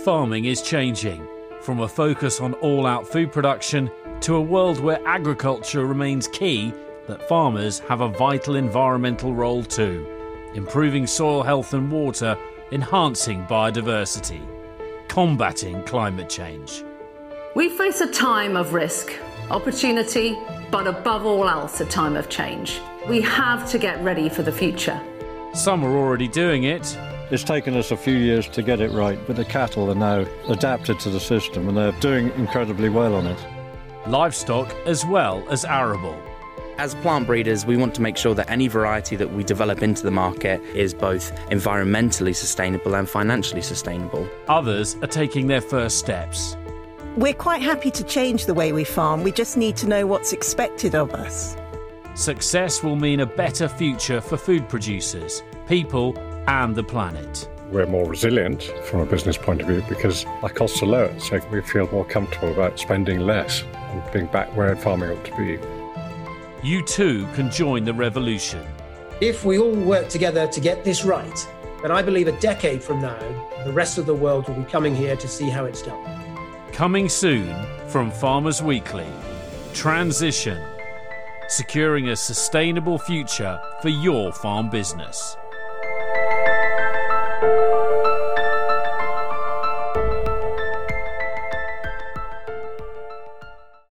farming is changing from a focus on all out food production to a world where agriculture remains key, that farmers have a vital environmental role too, improving soil health and water, enhancing biodiversity, combating climate change. We face a time of risk, opportunity, but above all else, a time of change. We have to get ready for the future. Some are already doing it. It's taken us a few years to get it right, but the cattle are now adapted to the system and they're doing incredibly well on it. Livestock as well as arable. As plant breeders, we want to make sure that any variety that we develop into the market is both environmentally sustainable and financially sustainable. Others are taking their first steps. We're quite happy to change the way we farm, we just need to know what's expected of us. Success will mean a better future for food producers, people, and the planet. We're more resilient from a business point of view because our costs are lower, so we feel more comfortable about spending less and being back where farming ought to be. You too can join the revolution. If we all work together to get this right, then I believe a decade from now, the rest of the world will be coming here to see how it's done. Coming soon from Farmers Weekly Transition Securing a sustainable future for your farm business. Oh.